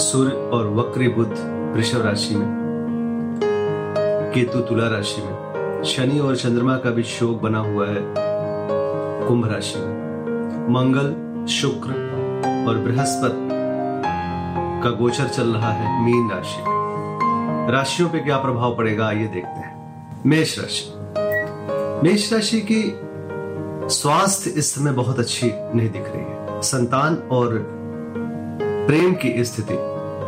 सूर्य और वक्री बुद्ध वृषभ राशि में, केतु तुला राशि में, शनि और चंद्रमा का भी शोक बना हुआ है कुंभ राशि में। मंगल, शुक्र और बृहस्पति का गोचर चल रहा है मीन राशि राशियों पे क्या प्रभाव पड़ेगा, आइए देखते हैं। मेष राशि। मेष राशि की स्वास्थ्य इस समय बहुत अच्छी नहीं दिख रही है। संतान और प्रेम की स्थिति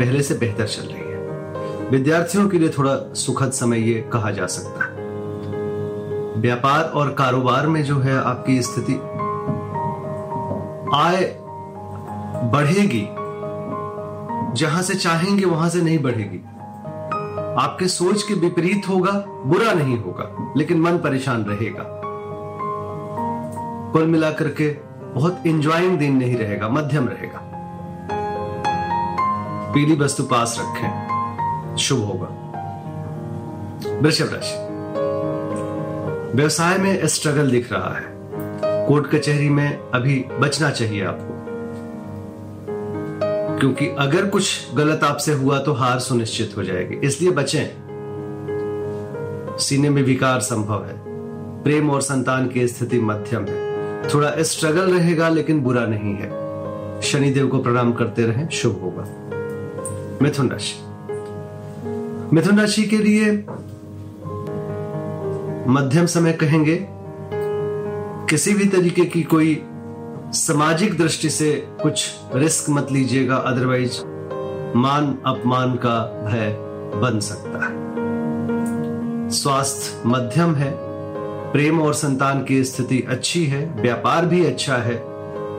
पहले से बेहतर चल रही है। विद्यार्थियों के लिए थोड़ा सुखद समय ये कहा जा सकता है। व्यापार और कारोबार में जो है आपकी स्थिति आय बढ़ेगी। जहाँ से चाहेंगे वहाँ से नहीं बढ़ेगी। आपके सोच के विपरीत होगा, बुरा नहीं होगा, लेकिन मन परेशान रहेगा। कुल मिलाकर के बहुत इंजॉइंग दिन नहीं रहेगा, मध्यम रहेगा। पीली वस्तु पास रखें। शुभ होगा। वृषभ राशि। व्यवसाय में स्ट्रगल दिख रहा है। कोर्ट कचहरी में अभी बचना चाहिए आपको। क्योंकि अगर कुछ गलत आपसे हुआ तो हार सुनिश्चित हो जाएगी। इसलिए बचें। सीने में विकार संभव है। प्रेम और संतान की स्थिति मध्यम है। थोड़ा स्ट्रगल रहेगा, लेकिन बुरा नहीं है। शनिदेव को प्रणाम करते रहें। शुभ होगा। मिथुन राशि मिथुन राशि के लिए मध्यम समय कहेंगे, किसी भी तरीके की कोई सामाजिक दृष्टि से कुछ रिस्क मत लीजिएगा अदरवाइज़ मान अपमान का भय बन सकता है। स्वास्थ्य मध्यम है, प्रेम और संतान की स्थिति अच्छी है, व्यापार भी अच्छा है,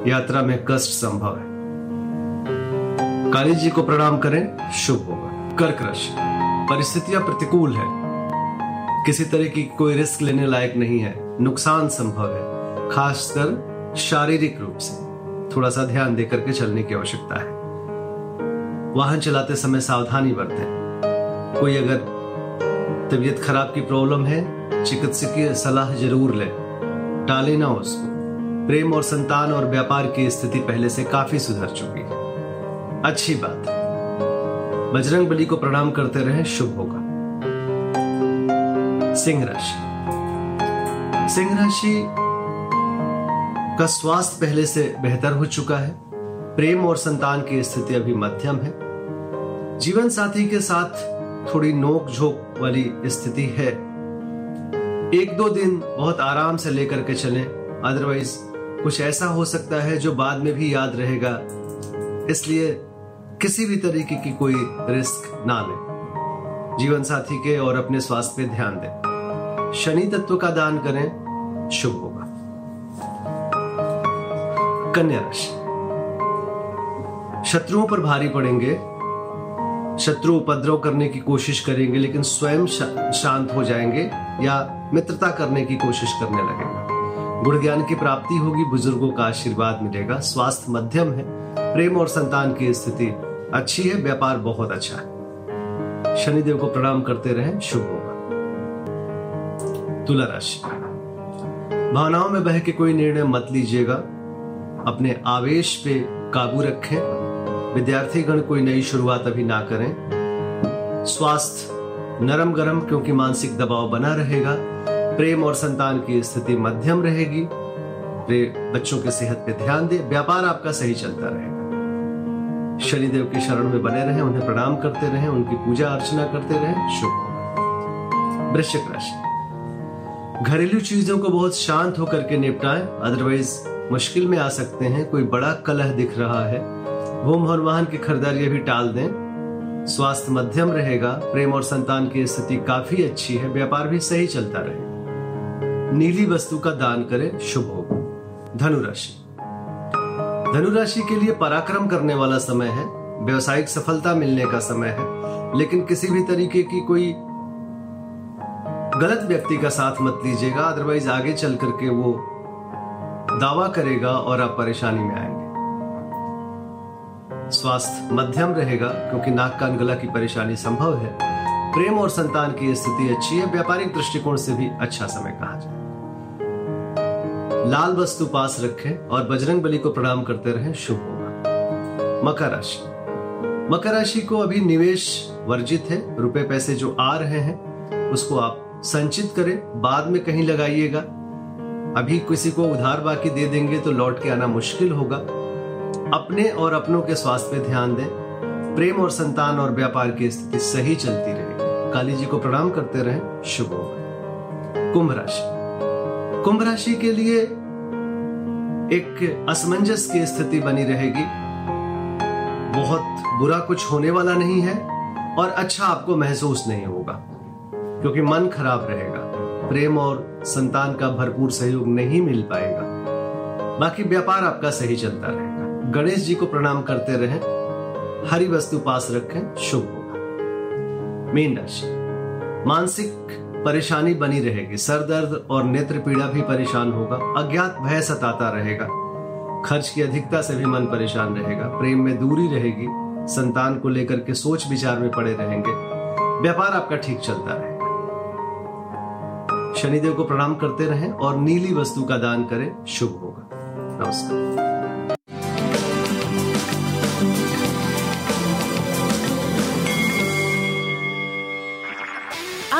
यात्रा में कष्ट संभव है। काली जी को प्रणाम करें। शुभ होगा। कर्क राशि। परिस्थितियाँ प्रतिकूल है। किसी तरह की कोई रिस्क लेने लायक नहीं है। नुकसान संभव है। खासकर शारीरिक रूप से। थोड़ा सा ध्यान देकर के चलने की आवश्यकता है। वाहन चलाते समय सावधानी बरतें। कोई अगर तबीयत खराब की प्रॉब्लम है, चिकित्सकीय सलाह ज़रूर लें। टाले ना उसको। प्रेम और संतान और व्यापार की स्थिति पहले से काफ़ी सुधर चुकी है। अच्छी बात। बजरंग बली को प्रणाम करते रहे, शुभ होगा। सिंह राशि। सिंह राशि का स्वास्थ्य पहले से बेहतर हो चुका है। प्रेम और संतान की स्थिति अभी मध्यम है। जीवन साथी के साथ थोड़ी नोक झोंक वाली स्थिति है। एक दो दिन बहुत आराम से लेकर के चलें। अदरवाइज़ कुछ ऐसा हो सकता है जो बाद में भी याद रहेगा। इसलिए किसी भी तरीके की कोई रिस्क ना लें। जीवन साथी के और अपने स्वास्थ्य पे ध्यान दें। शनि तत्व का दान करें। शुभ होगा। कन्या राशि। शत्रुओं पर भारी पड़ेंगे। शत्रु उपद्रव करने की कोशिश करेंगे लेकिन स्वयं शा, शांत हो जाएँगे या मित्रता करने की कोशिश करने लगेगा। गुण ज्ञान की प्राप्ति होगी बुज़ुर्गों का आशीर्वाद मिलेगा। स्वास्थ्य मध्यम है। प्रेम और संतान की स्थिति अच्छी है, व्यापार बहुत अच्छा है। शनिदेव को प्रणाम करते रहें, शुभ होगा। तुला राशि। भावनाओं में बह के कोई निर्णय मत लीजिएगा। अपने आवेश पे काबू रखें। विद्यार्थी गण कोई नई शुरुआत अभी ना करें। स्वास्थ्य नरम गरम क्योंकि मानसिक दबाव बना रहेगा। प्रेम और संतान की स्थिति मध्यम रहेगी। बच्चों के सेहत पे ध्यान दे। व्यापार आपका सही चलता रहेगा शनिदेव के शरण में बने रहें, उन्हें प्रणाम करते रहें, उनकी पूजा अर्चना करते रहें। शुभ वृश्चिक राशि। घरेलू चीज़ों को बहुत शांत होकर के निपटाएँ। अदरवाइज़ मुश्किल में आ सकते हैं। कोई बड़ा कलह दिख रहा है। भूम और वाहन की खरीदारी भी टाल दें। स्वास्थ्य मध्यम रहेगा। प्रेम और संतान की स्थिति काफ़ी अच्छी है। व्यापार भी सही चलता रहेगा नीली वस्तु का दान करें। शुभ होगा। धनुराशि धनुराशि के लिए पराक्रम करने वाला समय है, व्यवसायिक सफलता मिलने का समय है, लेकिन किसी भी तरीके की कोई गलत व्यक्ति का साथ मत लीजिएगा अदरवाइज़ आगे चल करके वो दावा करेगा और आप परेशानी में आएँगे। स्वास्थ्य मध्यम रहेगा, क्योंकि नाक कान गला की परेशानी संभव है। प्रेम और संतान की स्थिति अच्छी है, व्यापारिक दृष्टिकोण से भी अच्छा समय कहा जाए। लाल वस्तु पास रखें और बजरंग बली को प्रणाम करते रहें। शुभ होगा। मकर राशि। मकर राशि को अभी निवेश वर्जित है। रुपए पैसे जो आ रहे हैं, उसको आप संचित करें। बाद में कहीं लगाइएगा। अभी किसी को उधार बाकी दे देंगे तो लौट के आना मुश्किल होगा। अपने और अपनों के स्वास्थ्य पे ध्यान दें। प्रेम और संतान और व्यापार की स्थिति सही चलती रहेगी। काली जी को प्रणाम करते रहें। शुभ होगा। कुंभ राशि। कुंभ राशि के लिए एक असमंजस की स्थिति बनी रहेगी। बहुत बुरा कुछ होने वाला नहीं है और अच्छा आपको महसूस नहीं होगा, क्योंकि मन खराब रहेगा। प्रेम और संतान का भरपूर सहयोग नहीं मिल पाएगा। बाकी व्यापार आपका सही चलता रहेगा। गणेश जी को प्रणाम करते रहें। हरी वस्तु पास रखें। शुभ होगा। मीन राशि। मानसिक परेशानी बनी रहेगी। सर दर्द और नेत्र पीड़ा भी परेशान होगा। अज्ञात भय सताता रहेगा। खर्च की अधिकता से भी मन परेशान रहेगा। प्रेम में दूरी रहेगी। संतान को लेकर के सोच विचार में पड़े रहेंगे। व्यापार आपका ठीक चलता रहेगा। शनिदेव को प्रणाम करते रहें और नीली वस्तु का दान करें। शुभ होगा। नमस्कार।